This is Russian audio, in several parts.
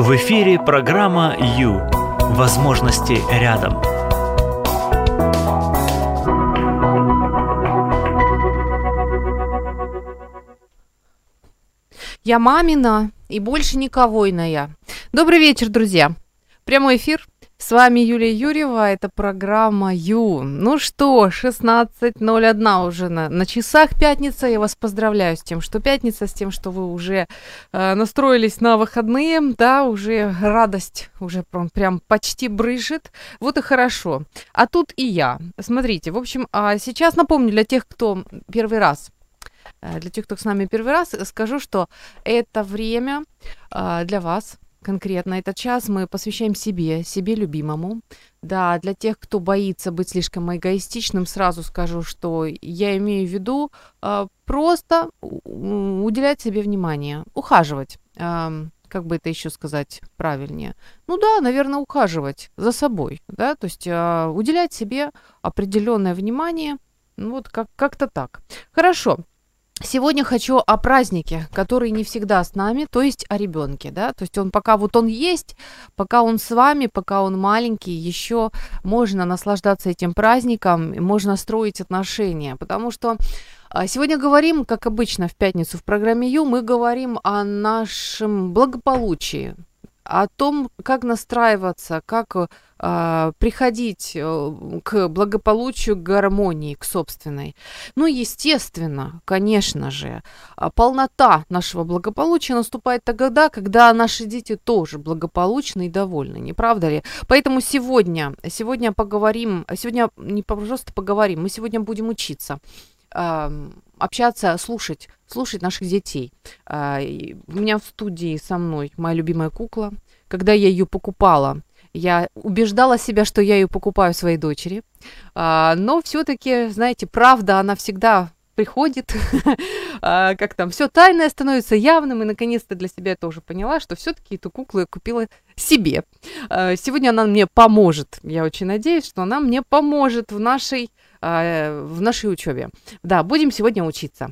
В эфире программа «Ю». Возможности рядом. Я мамина и больше никого иная. Добрый вечер, друзья. Прямой эфир с вами Юлия Юрьева, это программа Ю. Ну что, 16.01 уже на, на часах пятница. Я вас поздравляю с тем, что пятница, с тем, что вы уже э, настроились на выходные. Да, уже радость уже прям, прям почти брыжет. Вот и хорошо. А тут и я. Смотрите, в общем, а сейчас напомню для тех, кто первый раз э, для тех, кто с нами первый раз, скажу, что это время э, для вас, конкретно этот час мы посвящаем себе, себе любимому. Да, для тех, кто боится быть слишком эгоистичным, сразу скажу, что я имею в виду э, просто уделять себе внимание, ухаживать. Э, как бы это еще сказать правильнее? Ну да, наверное, ухаживать за собой, да, то есть э, уделять себе определенное внимание, ну вот как- как-то так. Хорошо, Сегодня хочу о празднике, который не всегда с нами, то есть о ребенке, да, то есть он пока вот он есть, пока он с вами, пока он маленький, еще можно наслаждаться этим праздником, можно строить отношения, потому что а, Сегодня говорим, как обычно в пятницу в программе Ю, мы говорим о нашем благополучии, о том, как настраиваться, как э, приходить э, к благополучию, к гармонии, к собственной. Ну, естественно, конечно же, а, полнота нашего благополучия наступает тогда, когда наши дети тоже благополучны и довольны, не правда ли? Поэтому сегодня, сегодня поговорим, сегодня не просто поговорим, мы сегодня будем учиться общаться, слушать, слушать наших детей. А, у меня в студии со мной моя любимая кукла. Когда я ее покупала, я убеждала себя, что я ее покупаю своей дочери. А, но все-таки, знаете, правда, она всегда приходит, а, как там, все тайное становится явным, и наконец-то для себя я тоже поняла, что все-таки эту куклу я купила себе. Сегодня она мне поможет, я очень надеюсь, что она мне поможет в нашей э, в нашей учебе. Да, будем сегодня учиться.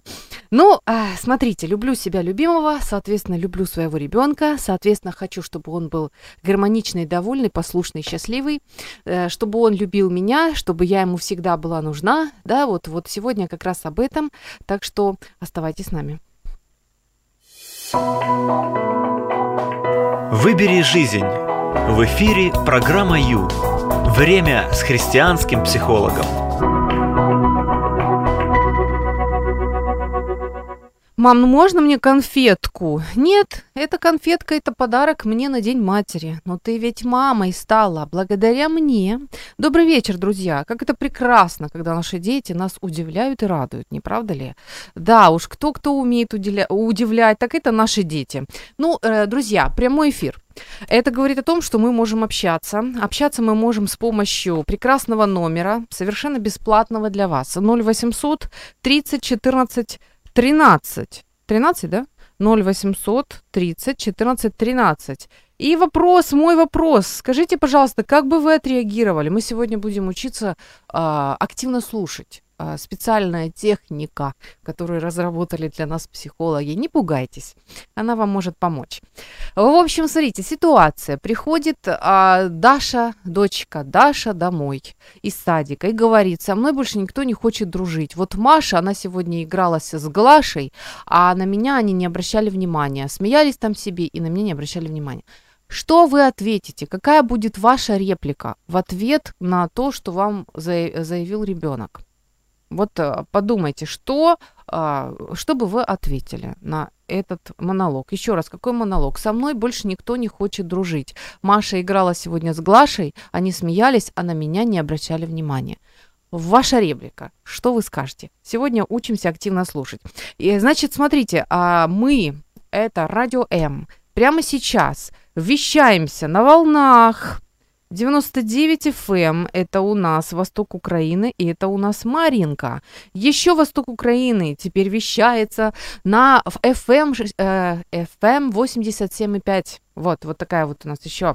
Ну, э, смотрите, люблю себя любимого, соответственно, люблю своего ребенка, соответственно, хочу, чтобы он был гармоничный, довольный, послушный, счастливый, э, чтобы он любил меня, чтобы я ему всегда была нужна, да, вот, вот сегодня как раз об этом, так что оставайтесь с нами. Выбери жизнь. В эфире программа Ю. Время с христианским психологом. Мам, ну можно мне конфетку? Нет, эта конфетка – это подарок мне на День матери. Но ты ведь мамой стала благодаря мне. Добрый вечер, друзья. Как это прекрасно, когда наши дети нас удивляют и радуют, не правда ли? Да уж, кто-кто умеет уделя- удивлять, так это наши дети. Ну, э, друзья, прямой эфир. Это говорит о том, что мы можем общаться. Общаться мы можем с помощью прекрасного номера, совершенно бесплатного для вас. 0800 30 14 13. 13, да? 0800 30 14 13. И вопрос, мой вопрос. Скажите, пожалуйста, как бы вы отреагировали? Мы сегодня будем учиться э, активно слушать. А, специальная техника, которую разработали для нас психологи. Не пугайтесь, она вам может помочь. В общем, смотрите, ситуация. Приходит а, Даша, дочка Даша домой из садика и говорит, со мной больше никто не хочет дружить. Вот Маша, она сегодня игралась с Глашей, а на меня они не обращали внимания. Смеялись там себе и на меня не обращали внимания. Что вы ответите? Какая будет ваша реплика в ответ на то, что вам заявил ребенок? Вот э, подумайте, что, а, что бы вы ответили на этот монолог. Еще раз, какой монолог? Со мной больше никто не хочет дружить. Маша играла сегодня с Глашей, они смеялись, а на меня не обращали внимания. Ваша реплика. Что вы скажете? Сегодня учимся активно слушать. И, значит, смотрите, а мы, это Радио М, прямо сейчас вещаемся на волнах 99 FM – это у нас восток Украины, и это у нас Маринка. Еще восток Украины теперь вещается на FM, э, FM 87,5. Вот, вот такая вот у нас еще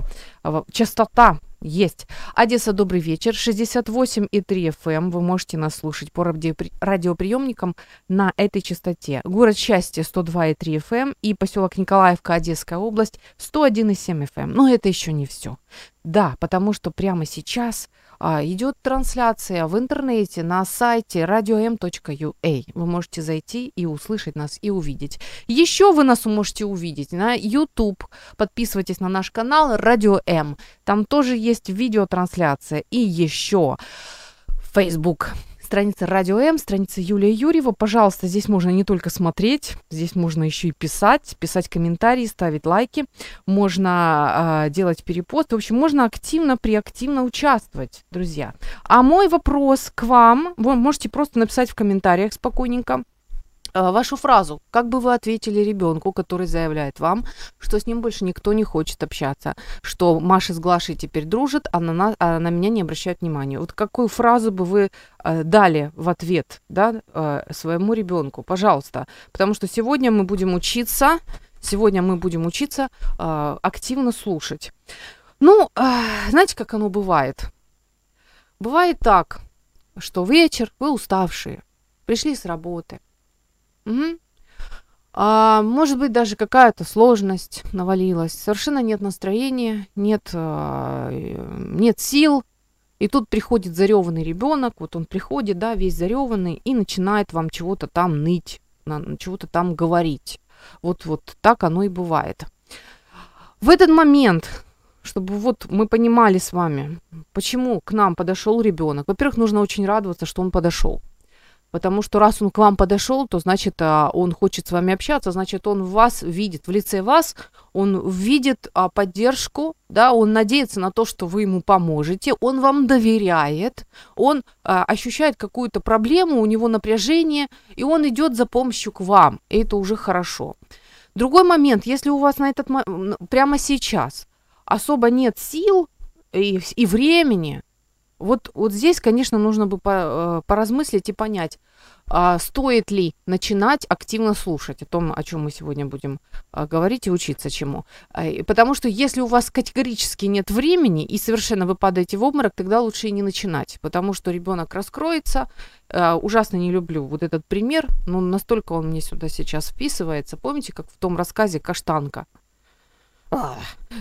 частота Есть. Одесса, добрый вечер. 68,3 FM. Эм. Вы можете нас слушать по радиоприемникам на этой частоте. Город счастья 102,3 FM эм и поселок Николаевка, Одесская область 101,7 FM. Эм. Но это еще не все. Да, потому что прямо сейчас идет трансляция в интернете на сайте radio.m.ua. Вы можете зайти и услышать нас и увидеть. Еще вы нас можете увидеть на YouTube. Подписывайтесь на наш канал Radio M. Там тоже есть видеотрансляция. И еще Facebook страница Радио М, страница Юлия Юрьева. Пожалуйста, здесь можно не только смотреть, здесь можно еще и писать, писать комментарии, ставить лайки, можно э, делать перепосты. В общем, можно активно, преактивно участвовать, друзья. А мой вопрос к вам, вы можете просто написать в комментариях спокойненько. А, вашу фразу. Как бы вы ответили ребенку, который заявляет вам, что с ним больше никто не хочет общаться, что Маша с Глашей теперь дружит, а на, нас, а на меня не обращают внимания. Вот какую фразу бы вы э, дали в ответ да, э, своему ребенку, пожалуйста. Потому что сегодня мы будем учиться, сегодня мы будем учиться э, активно слушать. Ну, э, знаете, как оно бывает? Бывает так, что вечер, вы уставшие, пришли с работы – Угу. А, может быть, даже какая-то сложность навалилась. Совершенно нет настроения, нет, а, нет сил. И тут приходит зареванный ребенок, вот он приходит, да, весь зареванный, и начинает вам чего-то там ныть, чего-то там говорить. Вот, вот так оно и бывает. В этот момент, чтобы вот мы понимали с вами, почему к нам подошел ребенок. Во-первых, нужно очень радоваться, что он подошел. Потому что раз он к вам подошел, то значит а, он хочет с вами общаться, значит он вас видит, в лице вас он видит а, поддержку, да, он надеется на то, что вы ему поможете, он вам доверяет, он а, ощущает какую-то проблему, у него напряжение, и он идет за помощью к вам, и это уже хорошо. Другой момент, если у вас на этот прямо сейчас особо нет сил и, и времени, вот, вот здесь, конечно, нужно бы по, э, поразмыслить и понять, а, стоит ли начинать активно слушать о том, о чем мы сегодня будем а, говорить и учиться чему. А, потому что если у вас категорически нет времени и совершенно вы падаете в обморок, тогда лучше и не начинать, потому что ребенок раскроется. А, ужасно не люблю вот этот пример, но настолько он мне сюда сейчас вписывается. Помните, как в том рассказе «Каштанка»?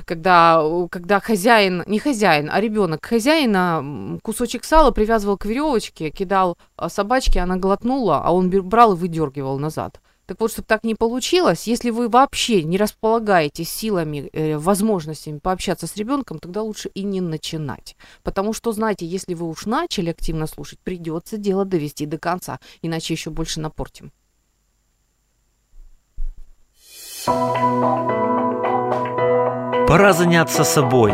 Когда, когда хозяин, не хозяин, а ребенок хозяина кусочек сала привязывал к веревочке, кидал а, собачке, она глотнула, а он брал и выдергивал назад. Так вот, чтобы так не получилось, если вы вообще не располагаете силами, э, возможностями пообщаться с ребенком, тогда лучше и не начинать. Потому что, знаете, если вы уж начали активно слушать, придется дело довести до конца, иначе еще больше напортим. Пора заняться собой.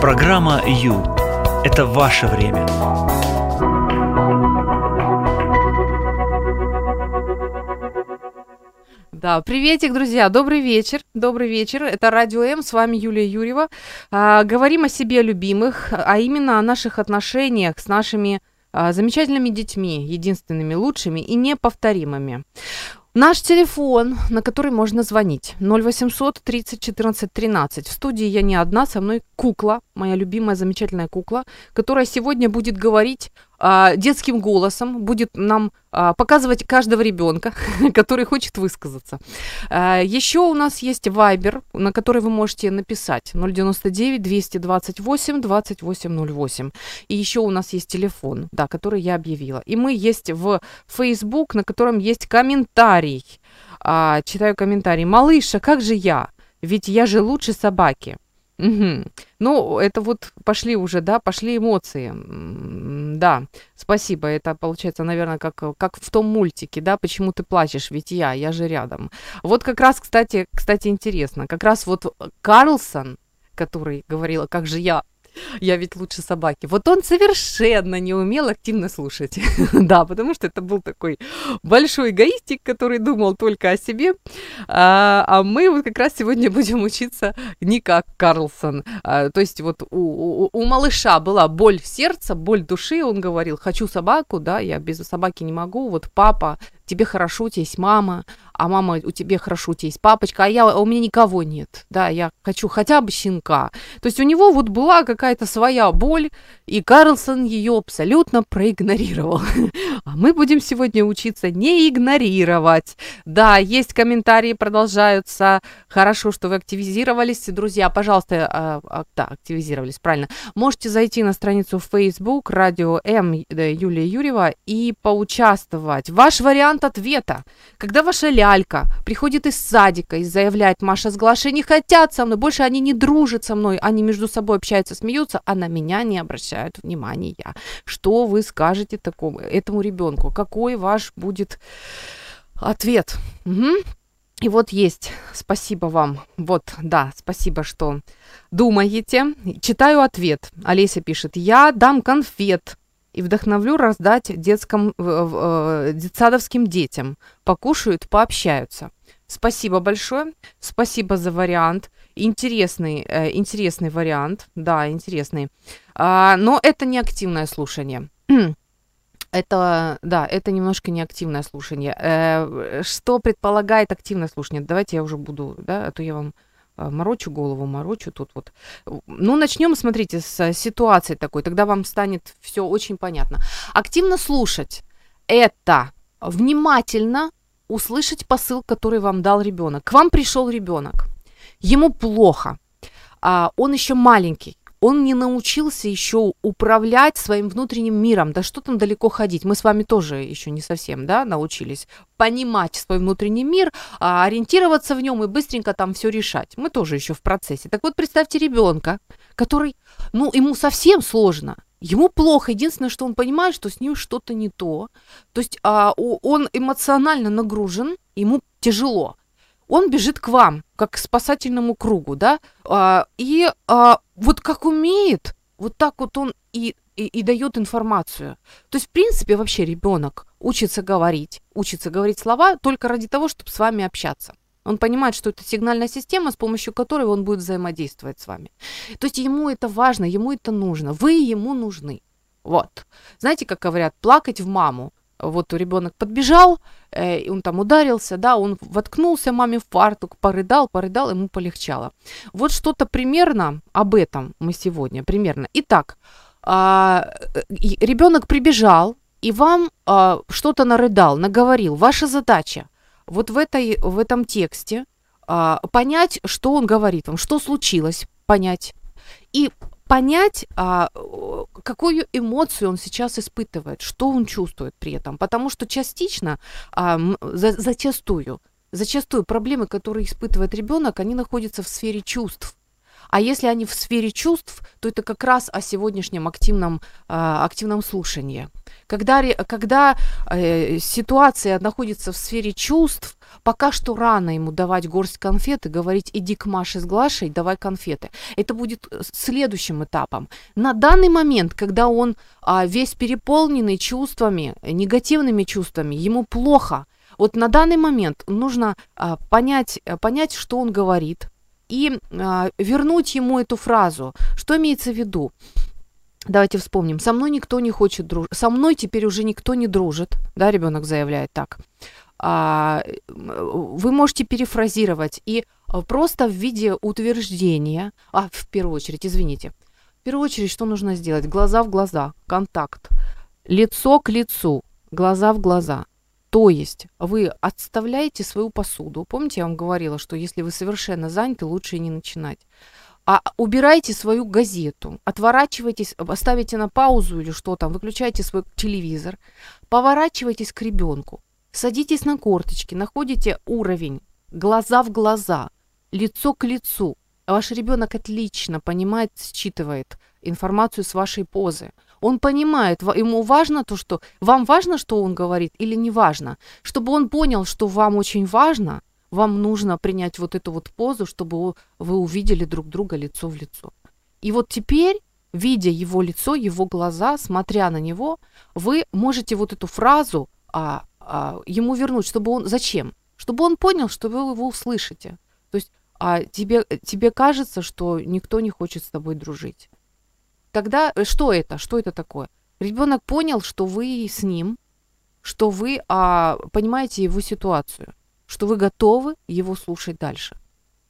Программа «Ю» – это ваше время. Да, приветик, друзья, добрый вечер, добрый вечер. Это Радио М, с вами Юлия Юрьева. А, говорим о себе любимых, а именно о наших отношениях с нашими а, замечательными детьми, единственными лучшими и неповторимыми. Наш телефон, на который можно звонить, 0800 30 14 13. В студии я не одна, со мной кукла, моя любимая замечательная кукла, которая сегодня будет говорить а, детским голосом, будет нам а, показывать каждого ребенка, который хочет высказаться. А, еще у нас есть Viber, на который вы можете написать 099 228 2808. И еще у нас есть телефон, да, который я объявила. И мы есть в Facebook, на котором есть комментарий. Читаю комментарий. Малыша, как же я? Ведь я же лучше собаки. Угу. Ну, это вот пошли уже, да, пошли эмоции. Да, спасибо. Это получается, наверное, как, как в том мультике, да, почему ты плачешь, ведь я, я же рядом. Вот как раз, кстати, кстати, интересно, как раз вот Карлсон, который говорил, как же я я ведь лучше собаки. Вот он совершенно не умел активно слушать. да, потому что это был такой большой эгоистик, который думал только о себе. А, а мы вот как раз сегодня будем учиться не как Карлсон. А, то есть вот у, у, у малыша была боль сердца, боль души. Он говорил, хочу собаку, да, я без собаки не могу. Вот папа тебе хорошо, у тебя есть мама, а мама, у тебя хорошо, у тебя есть папочка, а я, а у меня никого нет, да, я хочу хотя бы щенка. То есть у него вот была какая-то своя боль, и Карлсон ее абсолютно проигнорировал. А мы будем сегодня учиться не игнорировать. Да, есть комментарии, продолжаются. Хорошо, что вы активизировались. Друзья, пожалуйста, а, а, да, активизировались, правильно. Можете зайти на страницу Facebook Радио М Юлия Юрьева и поучаствовать. Ваш вариант ответа. Когда ваша лялька приходит из садика и заявляет, Маша с Глашей не хотят со мной, больше они не дружат со мной, они между собой общаются, смеются, а на меня не обращают внимания. Что вы скажете такому, этому ребенку? Какой ваш будет ответ? Угу. И вот есть, спасибо вам. Вот, да, спасибо, что думаете. Читаю ответ. Олеся пишет, я дам конфет и вдохновлю раздать детским, э, детсадовским детям. Покушают, пообщаются. Спасибо большое. Спасибо за вариант. Интересный, э, интересный вариант. Да, интересный. А, но это не активное слушание. Это, да, это немножко неактивное слушание. Э, что предполагает активное слушание? Давайте я уже буду, да, а то я вам морочу голову, морочу тут вот. Ну, начнем, смотрите, с ситуации такой, тогда вам станет все очень понятно. Активно слушать – это внимательно услышать посыл, который вам дал ребенок. К вам пришел ребенок, ему плохо, а он еще маленький, он не научился еще управлять своим внутренним миром. Да что там далеко ходить? Мы с вами тоже еще не совсем, да, научились понимать свой внутренний мир, а, ориентироваться в нем и быстренько там все решать. Мы тоже еще в процессе. Так вот, представьте ребенка, который, ну, ему совсем сложно. Ему плохо, единственное, что он понимает, что с ним что-то не то. То есть а, он эмоционально нагружен, ему тяжело он бежит к вам, как к спасательному кругу, да, а, и а, вот как умеет, вот так вот он и, и, и дает информацию. То есть, в принципе, вообще ребенок учится говорить, учится говорить слова только ради того, чтобы с вами общаться. Он понимает, что это сигнальная система, с помощью которой он будет взаимодействовать с вами. То есть ему это важно, ему это нужно, вы ему нужны. Вот. Знаете, как говорят, плакать в маму вот ребенок подбежал, э, он там ударился, да, он воткнулся маме в фартук, порыдал, порыдал, ему полегчало. Вот что-то примерно об этом мы сегодня, примерно. Итак, э, ребенок прибежал и вам э, что-то нарыдал, наговорил. Ваша задача вот в, этой, в этом тексте э, понять, что он говорит вам, что случилось, понять. И понять, а, какую эмоцию он сейчас испытывает, что он чувствует при этом. Потому что частично, а, за, зачастую, зачастую проблемы, которые испытывает ребенок, они находятся в сфере чувств. А если они в сфере чувств, то это как раз о сегодняшнем активном, а, активном слушании. Когда, когда э, ситуация находится в сфере чувств, пока что рано ему давать горсть конфет и говорить «иди к Маше с Глашей, давай конфеты». Это будет э, следующим этапом. На данный момент, когда он а, весь переполненный чувствами, негативными чувствами, ему плохо, вот на данный момент нужно а, понять, э, понять, что он говорит, и а, вернуть ему эту фразу. Что имеется в виду? Давайте вспомним. Со мной никто не хочет дружить. Со мной теперь уже никто не дружит. Да, ребенок заявляет так. А, вы можете перефразировать и а, просто в виде утверждения, а в первую очередь, извините, в первую очередь, что нужно сделать? Глаза в глаза, контакт, лицо к лицу, глаза в глаза. То есть вы отставляете свою посуду. Помните, я вам говорила, что если вы совершенно заняты, лучше и не начинать. А убирайте свою газету, отворачивайтесь, ставите на паузу или что там, выключайте свой телевизор, поворачивайтесь к ребенку, садитесь на корточки, находите уровень глаза в глаза, лицо к лицу. Ваш ребенок отлично понимает, считывает информацию с вашей позы. Он понимает, ему важно то, что вам важно, что он говорит, или не важно. Чтобы он понял, что вам очень важно, вам нужно принять вот эту вот позу, чтобы вы увидели друг друга лицо в лицо. И вот теперь, видя его лицо, его глаза, смотря на него, вы можете вот эту фразу а, а, ему вернуть, чтобы он... Зачем? Чтобы он понял, что вы его услышите. То есть а тебе, тебе кажется, что никто не хочет с тобой дружить. Тогда э, что это? Что это такое? Ребенок понял, что вы с ним, что вы а, понимаете его ситуацию. Что вы готовы его слушать дальше.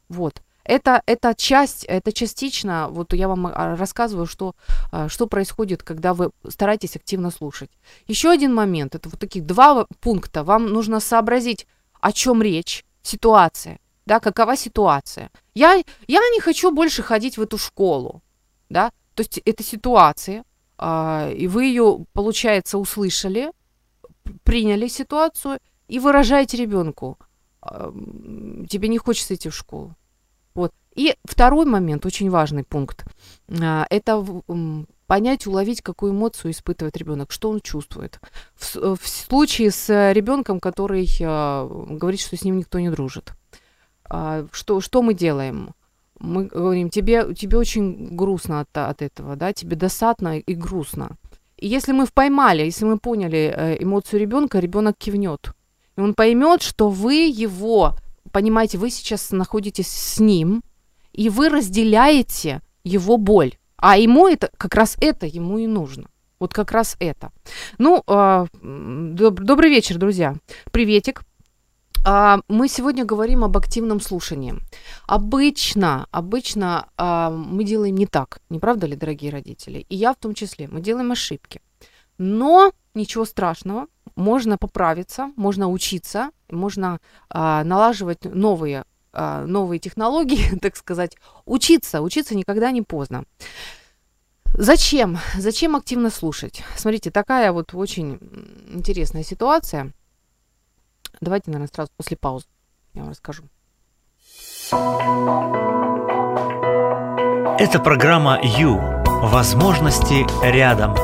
Вот. Это, это часть, это частично, вот я вам а, рассказываю, что, а, что происходит, когда вы стараетесь активно слушать. Еще один момент, это вот таких два пункта. Вам нужно сообразить, о чем речь, ситуация, да, какова ситуация. Я, я не хочу больше ходить в эту школу, да, то есть это ситуация, а, и вы ее, получается, услышали, приняли ситуацию и выражаете ребенку, тебе не хочется идти в школу. Вот. И второй момент, очень важный пункт, а, это понять, уловить, какую эмоцию испытывает ребенок, что он чувствует. В, в случае с ребенком, который а, говорит, что с ним никто не дружит, а, что, что мы делаем? Мы говорим, тебе, тебе очень грустно от, от этого, да, тебе досадно и грустно. И если мы поймали, если мы поняли э, эмоцию ребенка, ребенок кивнет. И он поймет, что вы его понимаете, вы сейчас находитесь с ним, и вы разделяете его боль. А ему это, как раз это ему и нужно. Вот как раз это. Ну, э, доб- добрый вечер, друзья. Приветик. А, мы сегодня говорим об активном слушании. Обычно, обычно а, мы делаем не так, не правда ли, дорогие родители? И я в том числе. Мы делаем ошибки. Но ничего страшного, можно поправиться, можно учиться, можно а, налаживать новые, а, новые технологии, так сказать. Учиться, учиться никогда не поздно. Зачем? Зачем активно слушать? Смотрите, такая вот очень интересная ситуация. Давайте, наверное, сразу после паузы я вам расскажу. Это программа «Ю». Возможности рядом.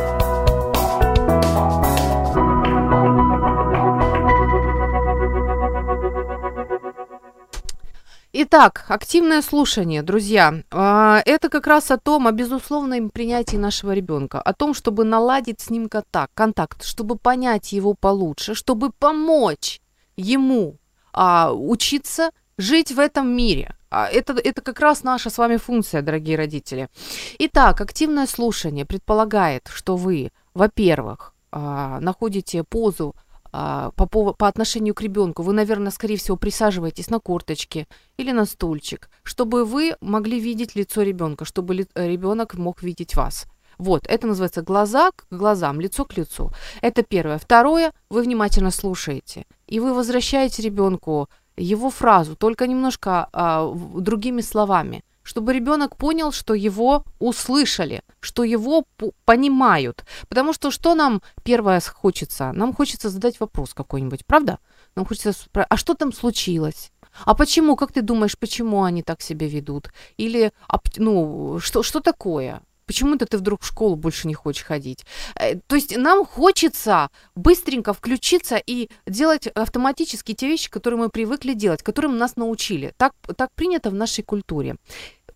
Итак, активное слушание, друзья. А, это как раз о том, о безусловном принятии нашего ребенка, о том, чтобы наладить с ним контакт, чтобы понять его получше, чтобы помочь ему а, учиться жить в этом мире. А, это, это как раз наша с вами функция, дорогие родители. Итак, активное слушание предполагает, что вы, во-первых, находите позу а, по, по отношению к ребенку, вы, наверное, скорее всего, присаживаетесь на корточке или на стульчик, чтобы вы могли видеть лицо ребенка, чтобы ребенок мог видеть вас. Вот, это называется глаза к глазам, лицо к лицу. Это первое. Второе, вы внимательно слушаете, и вы возвращаете ребенку его фразу, только немножко а, другими словами – чтобы ребенок понял, что его услышали, что его понимают. Потому что что нам первое хочется? Нам хочется задать вопрос какой-нибудь, правда? Нам хочется спросить, а что там случилось? А почему, как ты думаешь, почему они так себя ведут? Или, ну, что, что такое? Почему-то ты вдруг в школу больше не хочешь ходить. Э, то есть нам хочется быстренько включиться и делать автоматически те вещи, которые мы привыкли делать, которым нас научили. Так, так принято в нашей культуре.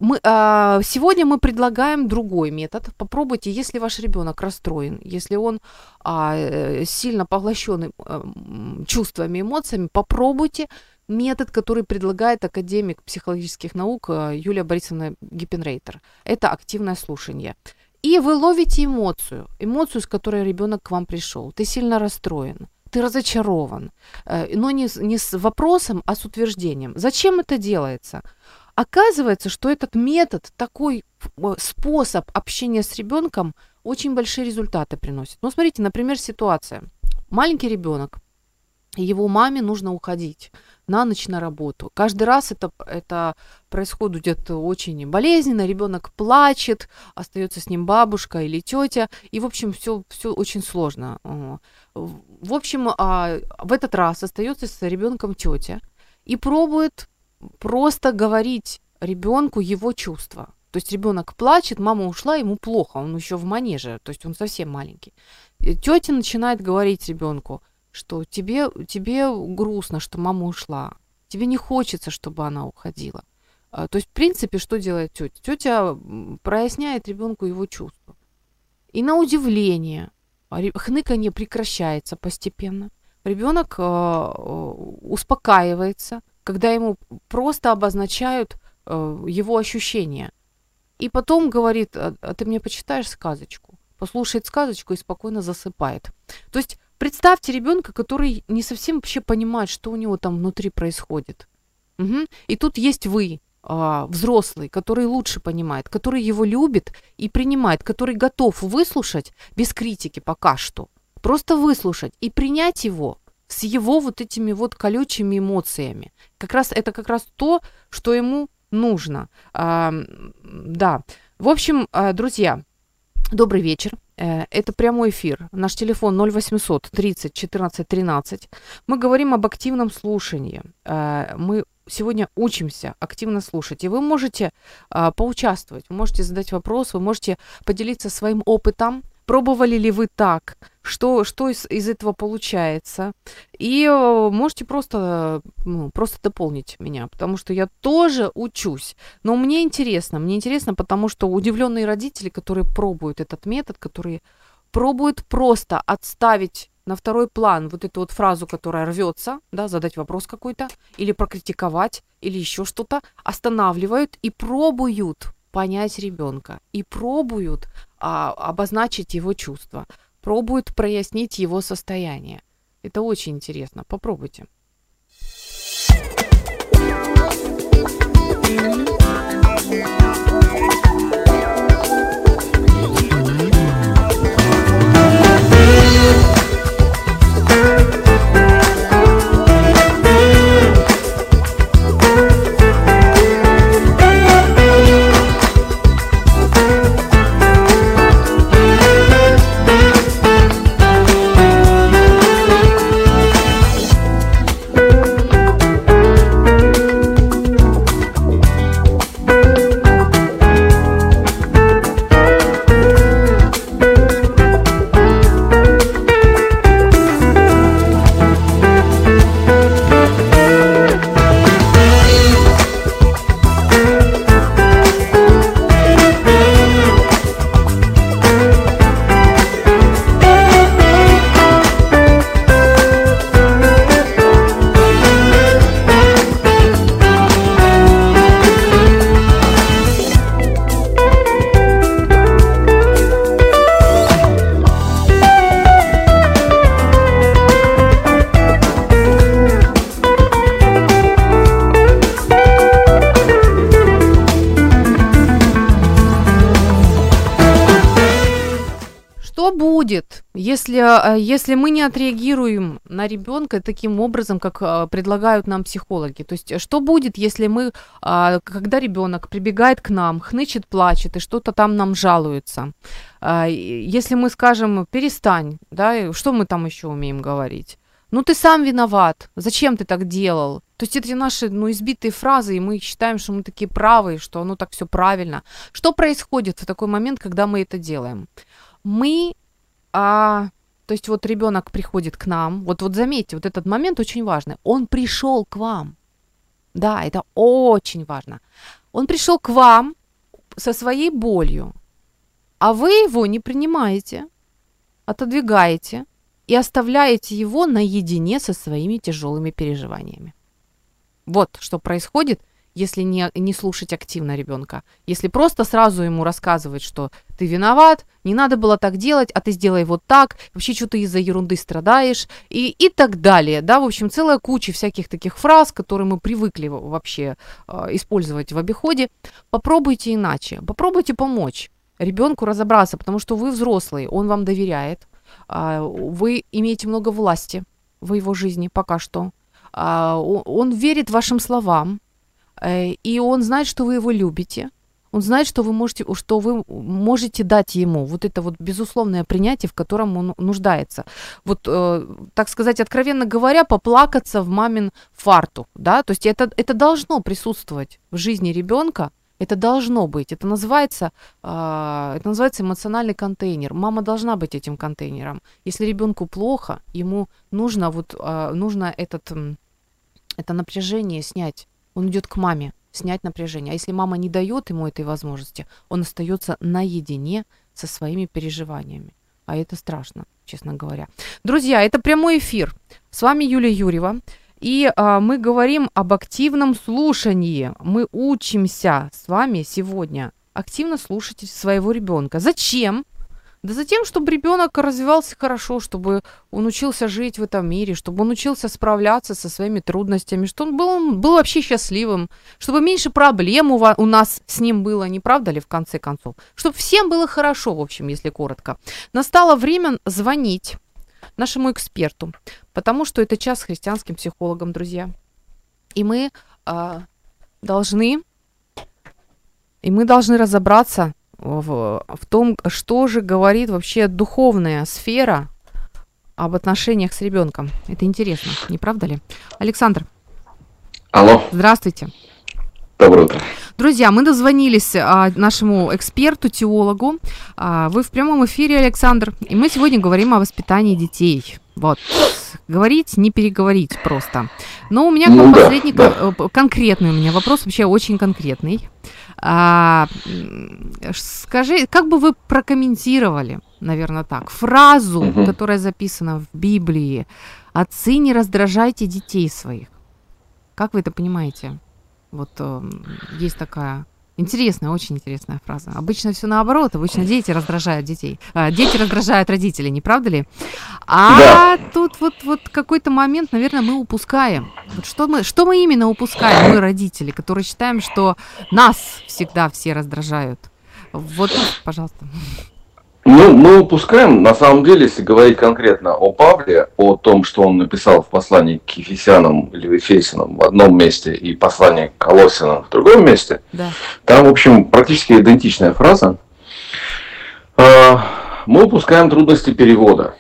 Мы, а, сегодня мы предлагаем другой метод. Попробуйте, если ваш ребенок расстроен, если он а, э, сильно поглощен а, чувствами, эмоциями, попробуйте метод, который предлагает академик психологических наук э, Юлия Борисовна Гиппенрейтер. Это активное слушание. И вы ловите эмоцию, эмоцию, с которой ребенок к вам пришел. Ты сильно расстроен, ты разочарован, э, но не, не с вопросом, а с утверждением. Зачем это делается? Оказывается, что этот метод, такой э, способ общения с ребенком очень большие результаты приносит. Ну, смотрите, например, ситуация. Маленький ребенок, его маме нужно уходить на ночь на работу. Каждый раз это, это происходит очень болезненно, ребенок плачет, остается с ним бабушка или тетя, и, в общем, все, все очень сложно. В общем, а, в этот раз остается с ребенком тетя и пробует просто говорить ребенку его чувства. То есть ребенок плачет, мама ушла, ему плохо, он еще в манеже, то есть он совсем маленький. Тетя начинает говорить ребенку, что тебе, тебе грустно, что мама ушла, тебе не хочется, чтобы она уходила. А, то есть, в принципе, что делает тетя? Тетя проясняет ребенку его чувства. И на удивление хныканье прекращается постепенно. Ребенок э, успокаивается, когда ему просто обозначают его ощущения. И потом говорит, а, а ты мне почитаешь сказочку? Послушает сказочку и спокойно засыпает. То есть представьте ребенка, который не совсем вообще понимает, что у него там внутри происходит. Угу. И тут есть вы, а, взрослый, который лучше понимает, который его любит и принимает, который готов выслушать без критики пока что. Просто выслушать и принять его с его вот этими вот колючими эмоциями. Как раз это как раз то, что ему нужно. А, да. В общем, а, друзья, добрый вечер. Э, это прямой эфир. Наш телефон 0800 30 14 13. Мы говорим об активном слушании. Э, мы сегодня учимся активно слушать. И вы можете а, поучаствовать, вы можете задать вопрос, вы можете поделиться своим опытом. Пробовали ли вы так? Что, что из, из этого получается? И э, можете просто, ну, просто дополнить меня, потому что я тоже учусь. Но мне интересно, мне интересно, потому что удивленные родители, которые пробуют этот метод, которые пробуют просто отставить на второй план вот эту вот фразу, которая рвется, да, задать вопрос какой-то, или прокритиковать, или еще что-то, останавливают и пробуют понять ребенка, и пробуют а, обозначить его чувства, пробуют прояснить его состояние. Это очень интересно. Попробуйте. э, если мы не отреагируем на ребенка таким образом, как э, предлагают нам психологи, то есть что будет, если мы, а, когда ребенок прибегает к нам, хнычет, плачет и что-то там нам жалуется, если мы скажем перестань, да, что мы там еще умеем говорить? Ну ты сам виноват, зачем ты так делал? То есть это наши ну, избитые фразы, и мы считаем, что мы такие правые, что оно так все правильно. Что происходит в такой момент, когда мы это делаем? Мы а, то есть вот ребенок приходит к нам, вот, вот заметьте, вот этот момент очень важный. Он пришел к вам. Да, это очень важно. Он пришел к вам со своей болью, а вы его не принимаете, отодвигаете и оставляете его наедине со своими тяжелыми переживаниями. Вот что происходит, если не, не слушать активно ребенка. Если просто сразу ему рассказывать, что ты виноват, не надо было так делать, а ты сделай вот так, вообще что ты из-за ерунды страдаешь, и, и так далее. Да, в общем, целая куча всяких таких фраз, которые мы привыкли вообще э, использовать в обиходе. Попробуйте иначе, попробуйте помочь ребенку разобраться, потому что вы взрослый, он вам доверяет, э, вы имеете много власти в его жизни пока что. Uh, он верит вашим словам, Э, и он знает, что вы его любите. Он знает, что вы можете, что вы можете дать ему вот это вот безусловное принятие, в котором он нуждается. Вот, э, так сказать, откровенно говоря, поплакаться в мамин фарту, да, то есть это, это должно присутствовать в жизни ребенка, это должно быть. Это называется, э, это называется эмоциональный контейнер. Мама должна быть этим контейнером. Если ребенку плохо, ему нужно вот э, нужно этот это напряжение снять он идет к маме снять напряжение. А если мама не дает ему этой возможности, он остается наедине со своими переживаниями. А это страшно, честно говоря. Друзья, это прямой эфир. С вами Юлия Юрьева. И а, мы говорим об активном слушании. Мы учимся с вами сегодня активно слушать своего ребенка. Зачем? Да за тем, чтобы ребенок развивался хорошо, чтобы он учился жить в этом мире, чтобы он учился справляться со своими трудностями, чтобы он был, был вообще счастливым, чтобы меньше проблем у, у нас с ним было, не правда ли, в конце концов? Чтобы всем было хорошо, в общем, если коротко. Настало время звонить нашему эксперту, потому что это час с христианским психологом, друзья. И мы э, должны, и мы должны разобраться в, в том, что же говорит вообще духовная сфера об отношениях с ребенком. Это интересно, не правда ли? Александр. Алло. Здравствуйте. Доброе утро. Друзья, мы дозвонились а, нашему эксперту, теологу. А, вы в прямом эфире, Александр. И мы сегодня говорим о воспитании детей. Вот. Говорить, не переговорить просто. Но у меня ну, последний да, да. конкретный у меня вопрос, вообще очень конкретный. А, скажи, как бы вы прокомментировали, наверное, так, фразу, угу. которая записана в Библии «Отцы, не раздражайте детей своих». Как вы это понимаете? Вот э, есть такая Интересная, очень интересная фраза. Обычно все наоборот. Обычно дети раздражают детей. А, дети раздражают родителей, не правда ли? А да. тут вот, вот какой-то момент, наверное, мы упускаем. Вот что, мы, что мы именно упускаем, мы, родители, которые считаем, что нас всегда все раздражают? Вот, пожалуйста. Ну, мы упускаем, на самом деле, если говорить конкретно о Павле, о том, что он написал в послании к Ефесянам или Ефесянам в одном месте и послании к Колосинам в другом месте, да. там, в общем, практически идентичная фраза. А, мы упускаем трудности перевода.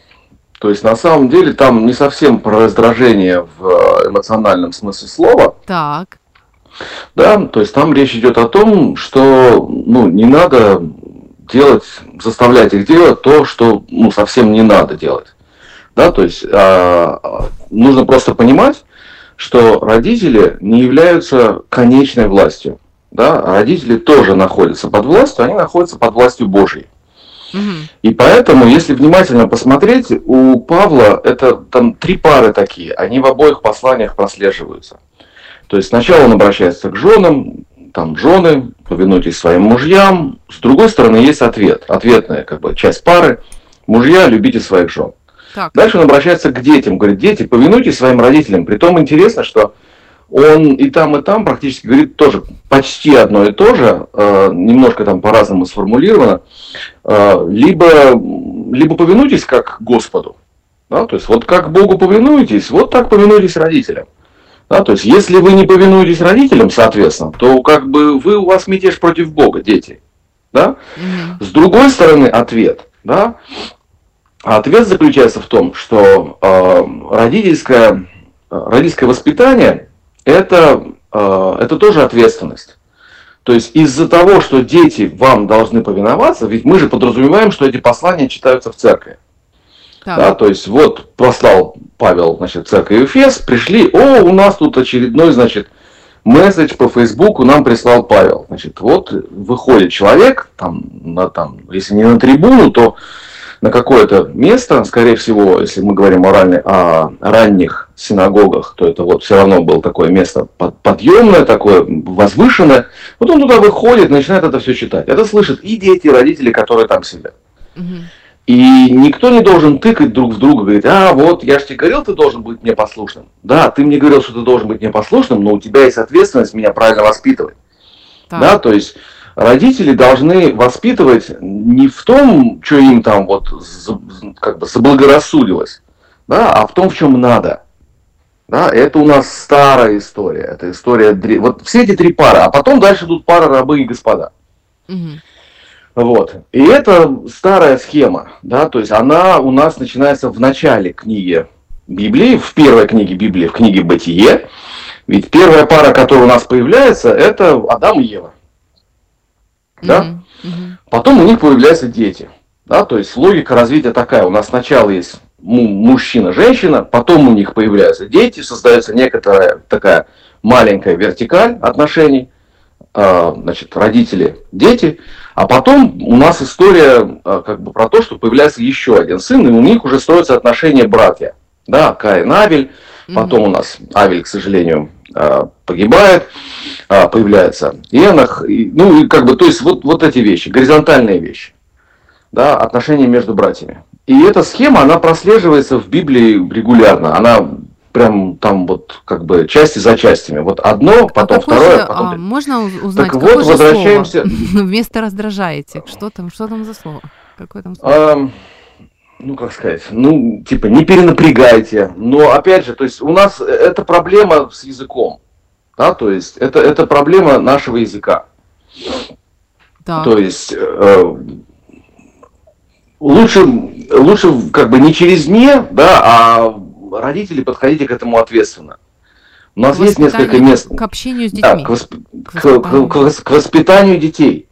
То есть, на самом деле, там не совсем про раздражение в эмоциональном смысле слова. Так. Да, то есть там речь идет о том, что ну, не надо делать, заставлять их делать то, что ну, совсем не надо делать. Да, то есть а, нужно просто понимать, что родители не являются конечной властью. Да? Родители тоже находятся под властью, они находятся под властью Божьей. И поэтому, если внимательно посмотреть, у Павла это там три пары такие, они в обоих посланиях прослеживаются. То есть сначала он обращается к женам, там жены, повинуйтесь своим мужьям. С другой стороны, есть ответ, ответная как бы часть пары. Мужья, любите своих жен. Так. Дальше он обращается к детям, говорит, дети, повинуйтесь своим родителям. Притом интересно, что он и там, и там практически говорит тоже почти одно и то же, э, немножко там по-разному сформулировано. Э, либо, либо повинуйтесь как Господу, да, то есть вот как Богу повинуетесь, вот так повинуйтесь родителям. Да, то есть, если вы не повинуетесь родителям, соответственно, то как бы вы у вас мятеж против Бога, дети. Да? Угу. С другой стороны, ответ. Да? Ответ заключается в том, что э, родительское, родительское воспитание это, э, это тоже ответственность. То есть из-за того, что дети вам должны повиноваться, ведь мы же подразумеваем, что эти послания читаются в церкви. Да, то есть вот послал Павел, значит, церковь Эфес, пришли, о, у нас тут очередной, значит, месседж по Фейсбуку нам прислал Павел. Значит, вот выходит человек, там, на, там, если не на трибуну, то на какое-то место, скорее всего, если мы говорим о, ранних, о ранних синагогах, то это вот все равно было такое место подъемное, такое возвышенное. Вот он туда выходит, начинает это все читать. Это слышат и дети, и родители, которые там сидят. Угу. И никто не должен тыкать друг в друга, говорить, а вот я же тебе говорил, ты должен быть мне послушным. Да, ты мне говорил, что ты должен быть мне послушным, но у тебя есть ответственность меня правильно воспитывать. Так. Да, то есть родители должны воспитывать не в том, что им там вот как бы заблагорассудилось, да, а в том, в чем надо. Да, это у нас старая история, это история, вот все эти три пары, а потом дальше идут пары рабы и господа. Угу. Вот. И это старая схема, да, то есть она у нас начинается в начале книги Библии, в первой книге Библии, в книге Бытие. Ведь первая пара, которая у нас появляется, это Адам и Ева. Да? Mm-hmm. Mm-hmm. Потом у них появляются дети. Да? То есть логика развития такая. У нас сначала есть мужчина, женщина, потом у них появляются дети, создается некоторая такая маленькая вертикаль отношений. А, значит, родители, дети, а потом у нас история а, как бы про то, что появляется еще один сын, и у них уже строятся отношения братья. Да, Каин, Авель, потом у нас Авель, к сожалению, а, погибает, появляется Енах, ну и как бы, то есть вот, вот эти вещи, горизонтальные вещи. да, отношения между братьями. И эта схема, она прослеживается в Библии регулярно. Она прям там вот как бы части за частями. Вот одно, А потом какое второе, же, потом а, можно уз- узнать, Так какое вот, же возвращаемся. слово? Вместо раздражаете. Что там, что там за слово? Какое там слово? Ам, ну, как сказать, ну, типа, не перенапрягайте. Но, опять же, то есть у нас это проблема с языком. Да, то есть это, это проблема нашего языка. Так. То есть э, лучше, лучше как бы не через «не», да, а родители подходите к этому ответственно. У нас есть несколько мест. К общению с Да, детьми. к, восп- К к- воспитанию. к- к вос- к воспитанию детей.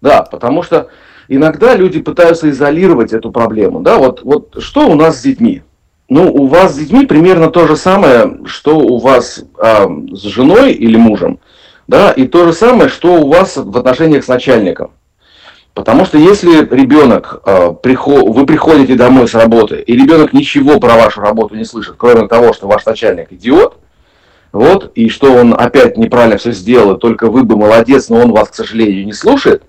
Да, потому что иногда люди пытаются изолировать эту проблему. Да, вот, вот что у нас с детьми? Ну, у вас с детьми примерно то же самое, что у вас а, с женой или мужем, да, и то же самое, что у вас в отношениях с начальником. Потому что если ребенок, прихо- вы приходите домой с работы, и ребенок ничего про вашу работу не слышит, кроме того, что ваш начальник идиот, вот, и что он опять неправильно все сделал, и только вы бы молодец, но он вас, к сожалению, не слушает,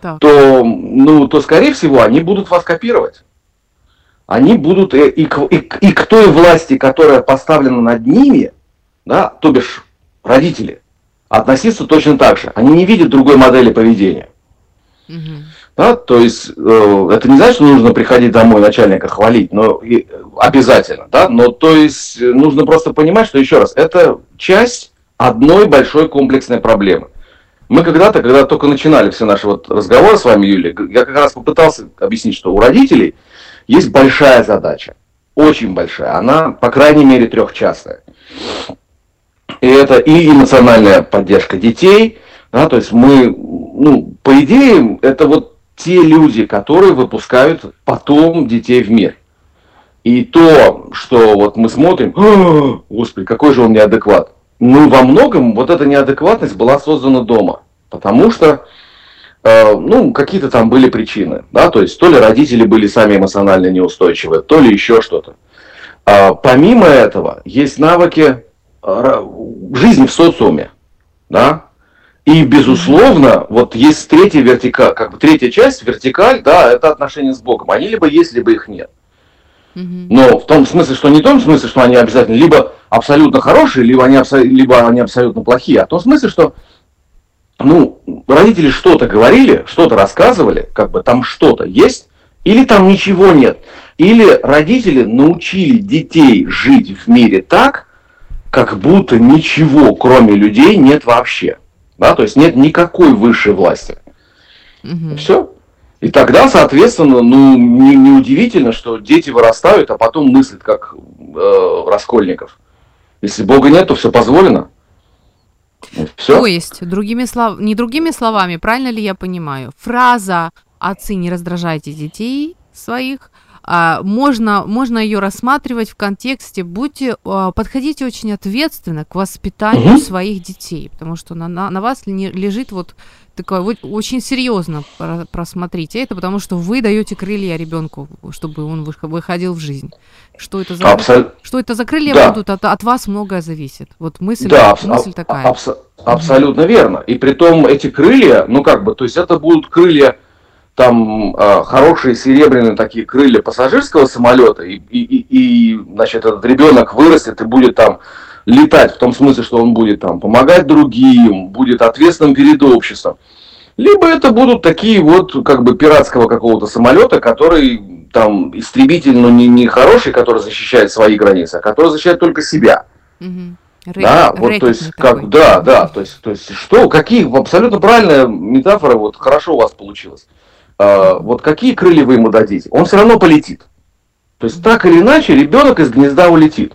Так. то, ну, то, скорее всего, они будут вас копировать. Они будут э, и, и, к- и к той власти, которая поставлена над ними, да, то бишь родители, относиться точно так же. Они не видят другой модели поведения. Мгм. Да, то есть э, это не значит, что нужно приходить домой начальника хвалить, но и, э, обязательно, да, но то есть э, нужно просто понимать, что еще раз, это часть одной большой комплексной проблемы. Мы когда-то, когда только начинали все наши вот разговоры с вами, Юлия, я как раз попытался объяснить, что у родителей есть большая задача, очень большая, она, по крайней мере, трехчастная. И это и эмоциональная поддержка детей, да, то есть мы, ну, по идее, это вот те люди, которые выпускают потом детей в мир. И то, что вот мы смотрим, «А, господи, какой же он неадекват. Ну, во многом вот эта неадекватность была создана дома. Потому что, э, ну, какие-то там были причины. Да, то есть, то ли родители были сами эмоционально неустойчивы, то ли еще что-то. А, помимо этого, есть навыки э, жизни в социуме. Да? И, безусловно, вот есть третья вертикаль, как бы третья часть, вертикаль, да, это отношения с Богом. Они либо есть, либо их нет. Но в том смысле, что не в том смысле, что они обязательно либо абсолютно хорошие, либо они, абсо- либо они абсолютно плохие, а в том смысле, что ну, родители что-то говорили, что-то рассказывали, как бы там что-то есть, или там ничего нет. Или родители научили детей жить в мире так, как будто ничего, кроме людей, нет вообще. Да, то есть нет никакой высшей власти. Мгм. Все. И тогда, соответственно, ну, не- неудивительно, что дети вырастают, а потом мыслят как э, Раскольников. Если Бога нет, то все позволено. Все. То есть, другими слов... не другими словами, правильно ли я понимаю, фраза «отцы, не раздражайте детей своих», можно, можно ее рассматривать в контексте «будьте, а, подходите очень ответственно к воспитанию Мгм. своих детей», потому что на, на, на вас лежит вот такое, вот очень серьезно про- просмотрите это, потому что вы даете крылья ребенку, чтобы он вых- выходил в жизнь. Что это за, Абсо- что это за крылья Да. будут, от, от вас многое зависит. Вот мысль, Да, мысль аб- такая. абс- абсолютно верно. И при том эти крылья, ну как бы, то есть это будут крылья там э, хорошие серебряные такие крылья пассажирского самолета, и, и, и- значит, этот ребенок вырастет и будет там летать, в том смысле, что он будет там помогать другим, будет ответственным перед обществом. Либо это будут такие вот, как бы, пиратского какого-то самолета, который там истребитель, но не, не хороший, который защищает свои границы, а который защищает только себя. Мгм. Да, вот то есть, как, такой. да, да, то есть, то есть, что, какие, абсолютно правильная метафора, вот хорошо у вас получилось. А, вот какие крылья вы ему дадите? Он все равно полетит. То есть, так или иначе, ребенок из гнезда улетит.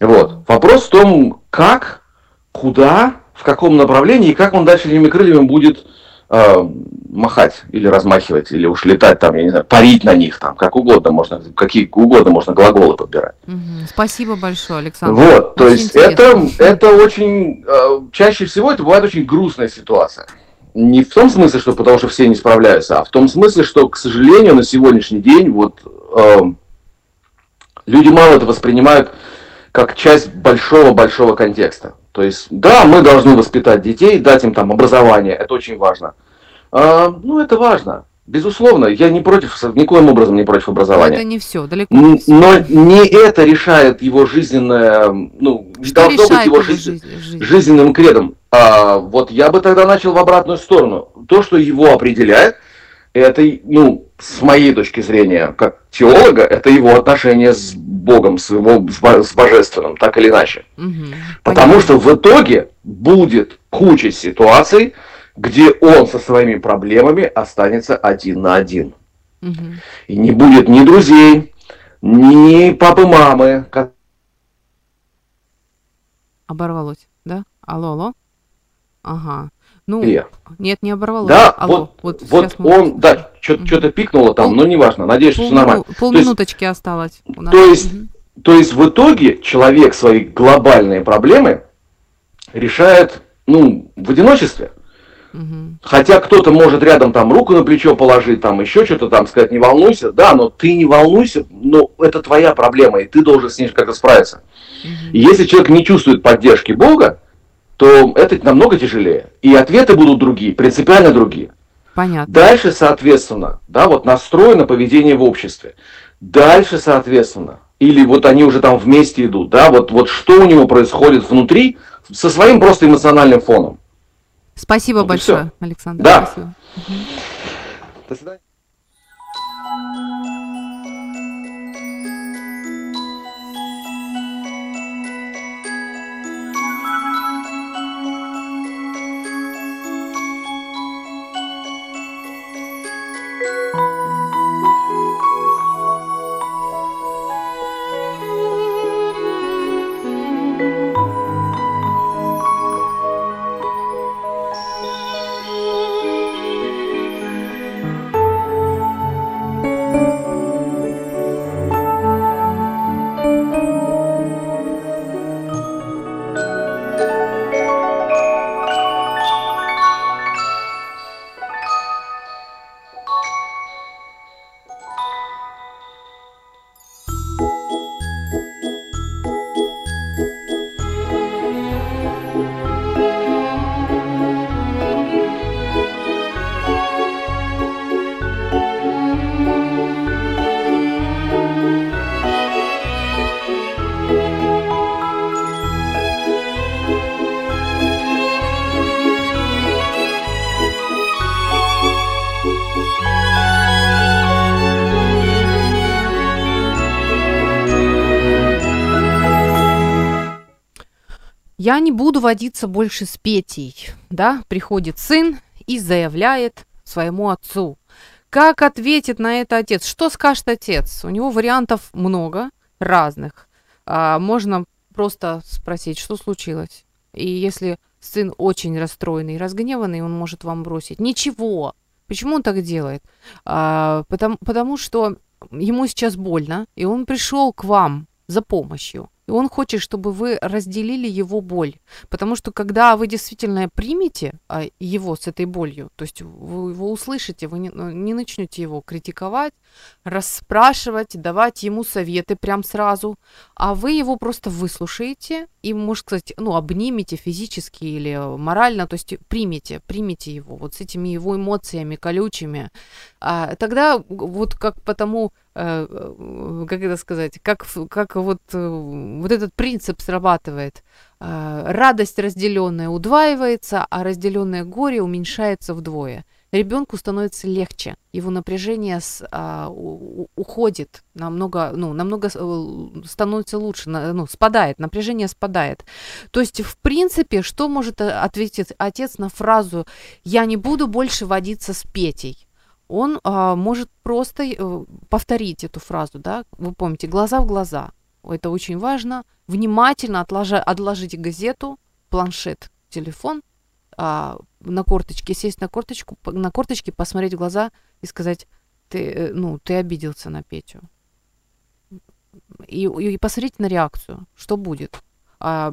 Вот. Вопрос в том, как, куда, в каком направлении и как он дальше этими крыльями будет а, махать или размахивать, или уж летать там, я не знаю, парить на них там, как угодно можно, какие угодно можно глаголы подбирать. Мгм. Спасибо большое, Александр. Вот, то Очень есть это, это очень, э, чаще всего это бывает очень грустная ситуация. Не в том смысле, что потому что все не справляются, а в том смысле, что, к сожалению, на сегодняшний день вот э, люди мало это воспринимают как часть большого-большого контекста. То есть, да, мы должны воспитать детей, дать им там образование, это очень важно. А, ну, это важно. Безусловно, я не против, никоим образом не против образования. Но это не все, далеко не все. Но не это решает его жизненное, ну, Что должно быть решает его жизнь- жизнь- жизненным кредом. А вот я бы тогда начал в обратную сторону. То, что его определяет, это, ну, с моей точки зрения, как теолога, это его отношение с Богом, с его с бо- с божественным, так или иначе. Мгм. Потому Понятно. что в итоге будет куча ситуаций, где он со своими проблемами останется один на один. Мгм. И не будет ни друзей, ни папы-мамы, ко- Оборвалось, да? Алло, алло? Ага. Ну, Где? нет, не оборвалось. Да, алло, вот, вот, вот сейчас мы- он, да, что-то пикнуло там, Пол- но неважно, надеюсь, что все Полмину- нормально. полминуточки осталось у нас. то есть-. То есть в итоге человек свои глобальные проблемы решает, ну, в одиночестве. Хотя кто-то может рядом там руку на плечо положить, там еще что-то там сказать, не волнуйся, да, но ты не волнуйся, но это твоя проблема, и ты должен с ней как-то справиться. И если человек не чувствует поддержки Бога, то это намного тяжелее. И ответы будут другие, принципиально другие. Понятно. Дальше, соответственно, да, вот настроено поведение в обществе. Дальше, соответственно, или вот они уже там вместе идут, да, вот, вот что у него происходит внутри со своим просто эмоциональным фоном. Спасибо и большое, всё. Александр. Да. Спасибо. До свидания. Не буду водиться больше с Петей, да, приходит сын и заявляет своему отцу. Как ответит на это отец? Что скажет отец? У него вариантов много разных. А, можно просто спросить, что случилось. И если сын очень расстроенный и разгневанный, он может вам бросить. Ничего. Почему он так делает? А, потому, потому что ему сейчас больно, и он пришел к вам за помощью. И он хочет, чтобы вы разделили его боль. Потому что когда вы действительно примете а, его с этой болью, то есть вы его услышите, вы не, ну, не начнете его критиковать, расспрашивать, давать ему советы прям сразу, а вы его просто выслушаете и, может сказать, ну, обнимете физически или морально, то есть примете, примите его вот с этими его эмоциями колючими, а, тогда вот как потому, э, э, как это сказать, как, как вот, э, вот этот принцип срабатывает. Радость разделенная удваивается, а разделенное горе уменьшается вдвое. Ребенку становится легче, его напряжение с- а, у- уходит намного, ну, намного э, становится лучше, на- ну, спадает, напряжение спадает. То есть, в принципе, что может э, ответить отец на фразу «я не буду больше водиться с Петей»? Он а, может просто э, повторить эту фразу, да, вы помните, глаза в глаза. Это очень важно. Внимательно отложа, отложить газету, планшет, телефон, а, на корточке, сесть на корточку, на корточке, посмотреть в глаза и сказать, ты, э, ну, ты обиделся на Петю. И, и посмотреть на реакцию, что будет. А,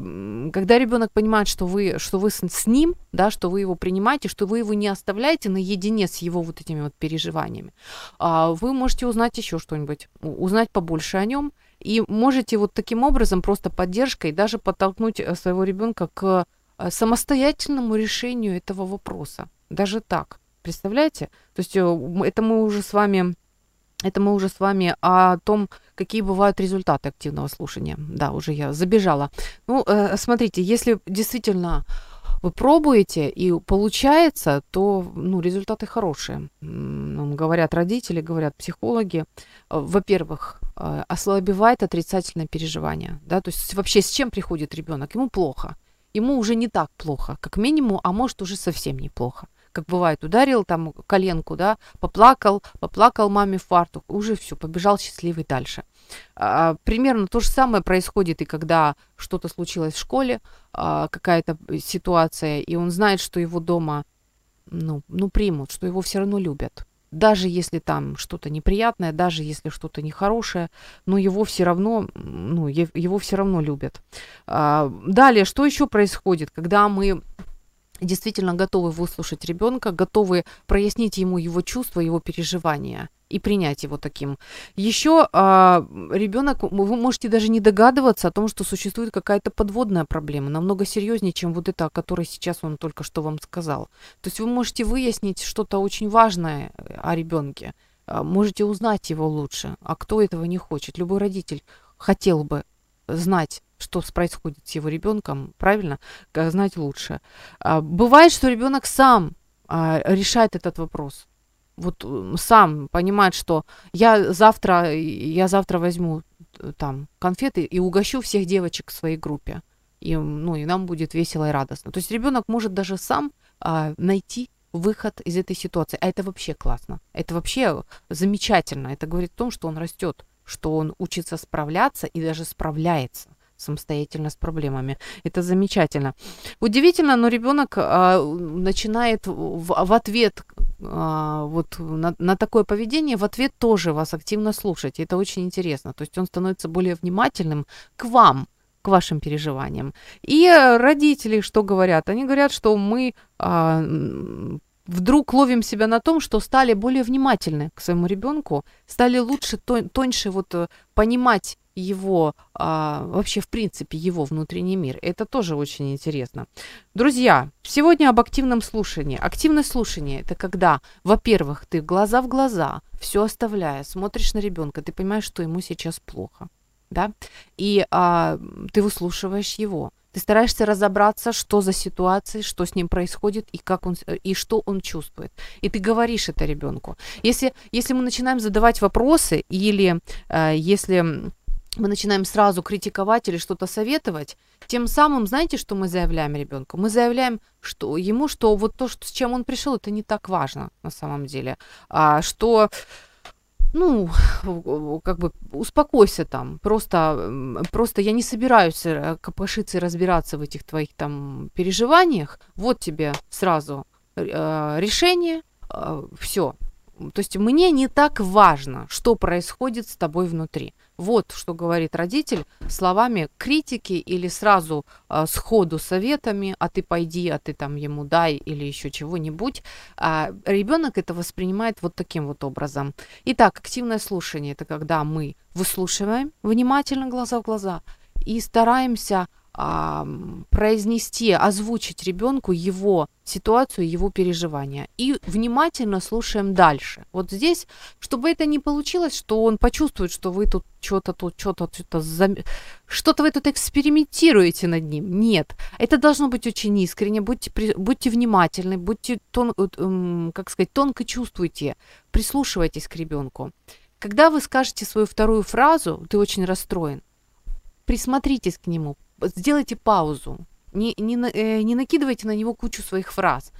когда ребенок понимает, что вы, что вы с, ним, да, что вы его принимаете, что вы его не оставляете наедине с его вот этими вот переживаниями, а, вы можете узнать еще что-нибудь, узнать побольше о нем, и можете вот таким образом просто поддержкой даже подтолкнуть э, своего ребенка к э, самостоятельному решению этого вопроса. Даже так. Представляете? То есть э, это мы уже с вами это мы уже с вами о том, какие бывают результаты активного слушания. Да, уже я забежала. Ну, э, смотрите, если действительно вы пробуете и получается, то ну, результаты хорошие. Говорят родители, говорят психологи. Э, во-первых, э, ослабевает отрицательное переживание. Да? То есть вообще с чем приходит ребенок? Ему плохо. Ему уже не так плохо, как минимум, а может уже совсем неплохо как бывает, ударил там коленку, да, поплакал, поплакал маме фартук, уже все, побежал счастливый дальше. А, примерно то же самое происходит и когда что-то случилось в школе, а, какая-то ситуация, и он знает, что его дома, ну, ну, примут, что его все равно любят. Даже если там что-то неприятное, даже если что-то нехорошее, но его все равно, ну, его все равно любят. А, далее, что еще происходит, когда мы действительно готовы выслушать ребенка, готовы прояснить ему его чувства, его переживания и принять его таким. Еще а, ребенок, вы можете даже не догадываться о том, что существует какая-то подводная проблема, намного серьезнее, чем вот это, о которой сейчас он только что вам сказал. То есть вы можете выяснить что-то очень важное о ребенке, а, можете узнать его лучше, а кто этого не хочет. Любой родитель хотел бы знать что происходит с его ребенком, правильно, знать лучше. А, бывает, что ребенок сам а, решает этот вопрос. Вот сам понимает, что я завтра, я завтра возьму э, там конфеты и угощу всех девочек в своей группе. И, ну, и нам будет весело и радостно. То есть ребенок может даже сам а, найти выход из этой ситуации. А это вообще классно. Это вообще замечательно. Это говорит о том, что он растет, что он учится справляться и даже справляется самостоятельно с проблемами. Это замечательно. Удивительно, но ребенок а, начинает в, в ответ а, вот на, на такое поведение, в ответ тоже вас активно слушать. Это очень интересно. То есть он становится более внимательным к вам, к вашим переживаниям. И родители что говорят? Они говорят, что мы а, вдруг ловим себя на том, что стали более внимательны к своему ребенку, стали лучше, тоньше вот э, понимать его, а, вообще, в принципе, его внутренний мир. Это тоже очень интересно. Друзья, сегодня об активном слушании. Активное слушание – это когда, во-первых, ты глаза в глаза, все оставляя, смотришь на ребенка, ты понимаешь, что ему сейчас плохо, да, и а, ты выслушиваешь его. Ты стараешься разобраться, что за ситуация, что с ним происходит и как он и что он чувствует. И ты говоришь это ребенку. Если если мы начинаем задавать вопросы или э, если мы начинаем сразу критиковать или что-то советовать, тем самым, знаете, что мы заявляем ребенку? Мы заявляем что, ему, что вот то, что, с чем он пришел, это не так важно на самом деле. А, что ну, как бы успокойся там, просто, просто я не собираюсь э, копошиться и разбираться в этих твоих там переживаниях, вот тебе сразу э, решение, э, все, то есть мне не так важно, что происходит с тобой внутри. Вот что говорит родитель словами критики или сразу э, сходу советами, а ты пойди, а ты там ему дай или еще чего-нибудь. А ребенок это воспринимает вот таким вот образом. Итак, активное слушание это когда мы выслушиваем внимательно глаза в глаза и стараемся а, произнести, озвучить ребенку его ситуацию, его переживания. И внимательно слушаем дальше. Вот здесь, чтобы это не получилось, что он почувствует, что вы тут что-то тут, что-то, что-то, зам... что-то вы тут экспериментируете над ним. Нет, это должно быть очень искренне. Будьте, будьте внимательны, будьте, тон, эм, как сказать, тонко чувствуйте, прислушивайтесь к ребенку. Когда вы скажете свою вторую фразу, ты очень расстроен, присмотритесь к нему, сделайте паузу, не, не, э, не накидывайте на него кучу своих фраз.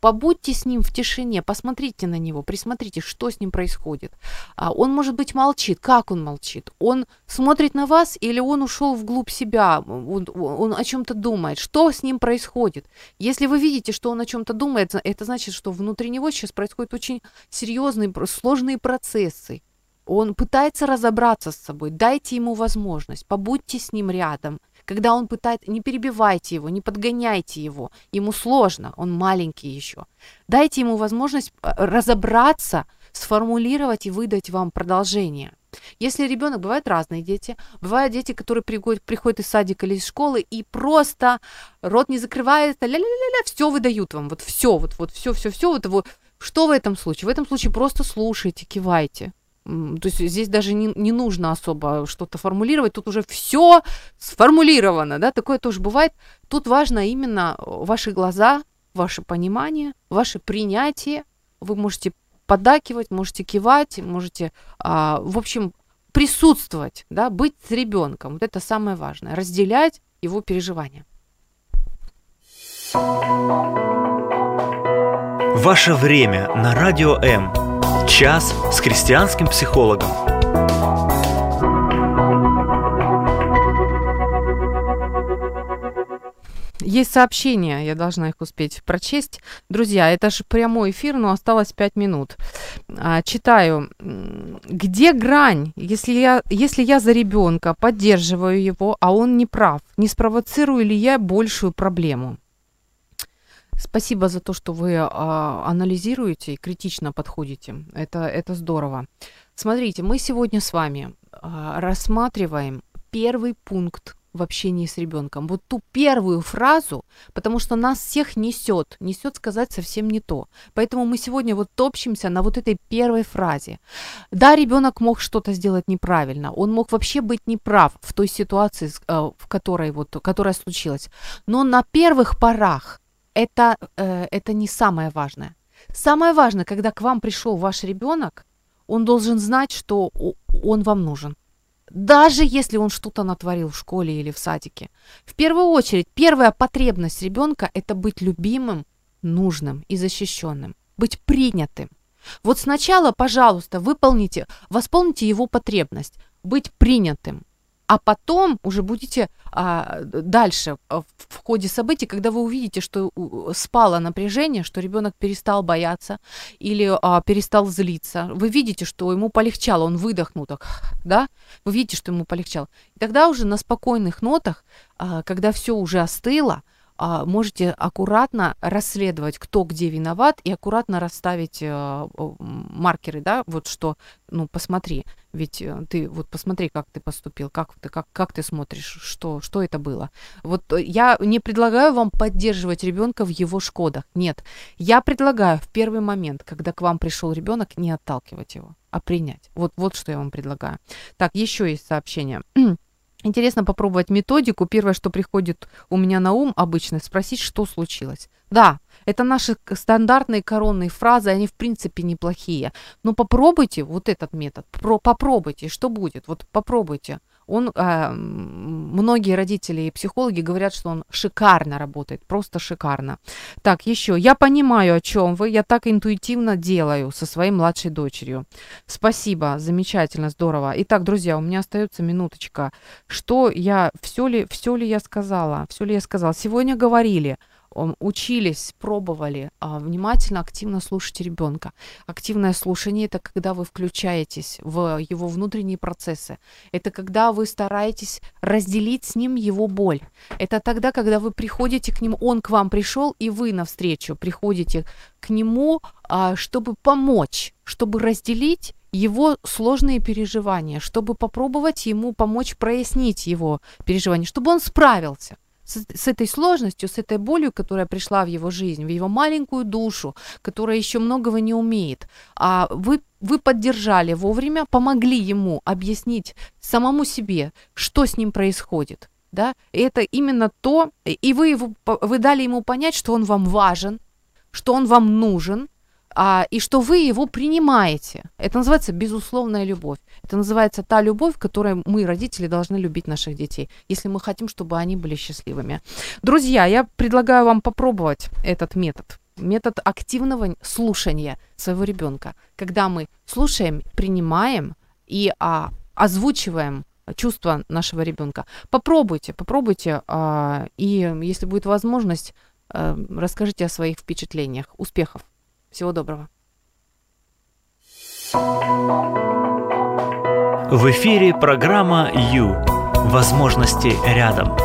Побудьте с ним в тишине, посмотрите на него, присмотрите, что с ним происходит. А, он, может быть, молчит. Как он молчит? Он смотрит на вас или он ушел вглубь себя? Он, он о чем-то думает. Что с ним происходит? Если вы видите, что он о чем-то думает, это значит, что внутри него сейчас происходят очень серьезные, сложные процессы. Он пытается разобраться с собой. Дайте ему возможность, побудьте с ним рядом – когда он пытается, не перебивайте его, не подгоняйте его, ему сложно, он маленький еще. Дайте ему возможность э, разобраться, сформулировать и выдать вам продолжение. Если ребенок, бывают разные дети, бывают дети, которые приходят, приходят из садика или из школы и просто рот не закрывает, ля-ля-ля-ля, все выдают вам, вот все, вот, вот все, все, все, вот его Что в этом случае? В этом случае просто слушайте, кивайте. То есть здесь даже не, не нужно особо что-то формулировать, тут уже все сформулировано, да, такое тоже бывает. Тут важно именно ваши глаза, ваше понимание, ваше принятие. Вы можете поддакивать, можете кивать, можете, а, в общем, присутствовать, да, быть с ребенком. Вот это самое важное, разделять его переживания. Ваше время на радио М. Час с христианским психологом. Есть сообщения, я должна их успеть прочесть. Друзья, это же прямой эфир, но осталось 5 минут. А, читаю. Где грань, если я, если я за ребенка поддерживаю его, а он не прав? Не спровоцирую ли я большую проблему? Спасибо за то, что вы а, анализируете и критично подходите. Это, это здорово. Смотрите, мы сегодня с вами а, рассматриваем первый пункт в общении с ребенком. Вот ту первую фразу, потому что нас всех несет, несет сказать совсем не то. Поэтому мы сегодня вот топчемся на вот этой первой фразе. Да, ребенок мог что-то сделать неправильно, он мог вообще быть неправ в той ситуации, а, в которой вот, которая случилась. Но на первых порах это, э, это не самое важное. Самое важное, когда к вам пришел ваш ребенок, он должен знать, что он вам нужен. Даже если он что-то натворил в школе или в садике. В первую очередь, первая потребность ребенка – это быть любимым, нужным и защищенным, быть принятым. Вот сначала, пожалуйста, выполните, восполните его потребность, быть принятым, а потом уже будете а, дальше а, в ходе событий, когда вы увидите, что спало напряжение, что ребенок перестал бояться или а, перестал злиться, вы видите, что ему полегчало, он выдохнул так, да, вы видите, что ему полегчало. И тогда уже на спокойных нотах, а, когда все уже остыло, можете аккуратно расследовать, кто где виноват, и аккуратно расставить э, маркеры, да, вот что, ну, посмотри, ведь э, ты, вот посмотри, как ты поступил, как ты, как, как ты смотришь, что, что это было. Вот э, я не предлагаю вам поддерживать ребенка в его шкодах, нет. Я предлагаю в первый момент, когда к вам пришел ребенок, не отталкивать его, а принять. Вот, вот что я вам предлагаю. Так, еще есть сообщение. Интересно попробовать методику. Первое, что приходит у меня на ум обычно, спросить, что случилось. Да, это наши стандартные коронные фразы, они в принципе неплохие. Но попробуйте вот этот метод, про, попробуйте, что будет, вот попробуйте он, э, многие родители и психологи говорят, что он шикарно работает, просто шикарно. Так, еще, я понимаю, о чем вы, я так интуитивно делаю со своей младшей дочерью. Спасибо, замечательно, здорово. Итак, друзья, у меня остается минуточка. Что я, все ли, все ли я сказала, все ли я сказала? Сегодня говорили, учились, пробовали а, внимательно, активно слушать ребенка. Активное слушание это когда вы включаетесь в его внутренние процессы. Это когда вы стараетесь разделить с ним его боль. Это тогда, когда вы приходите к нему, он к вам пришел, и вы навстречу приходите к нему, а, чтобы помочь, чтобы разделить его сложные переживания, чтобы попробовать ему помочь прояснить его переживания, чтобы он справился с, с этой сложностью, с этой болью, которая пришла в его жизнь, в его маленькую душу, которая еще многого не умеет, а вы, вы поддержали вовремя, помогли ему объяснить самому себе, что с ним происходит. Да? И это именно то, и вы, его, вы дали ему понять, что он вам важен, что он вам нужен, а, и что вы его принимаете. Это называется безусловная любовь. Это называется та любовь, которой мы, родители, должны любить наших детей, если мы хотим, чтобы они были счастливыми. Друзья, я предлагаю вам попробовать этот метод. Метод активного слушания своего ребенка, когда мы слушаем, принимаем и а, озвучиваем чувства нашего ребенка. Попробуйте, попробуйте, а, и если будет возможность, а, расскажите о своих впечатлениях. Успехов! Всего доброго. В эфире программа «Ю». Возможности рядом.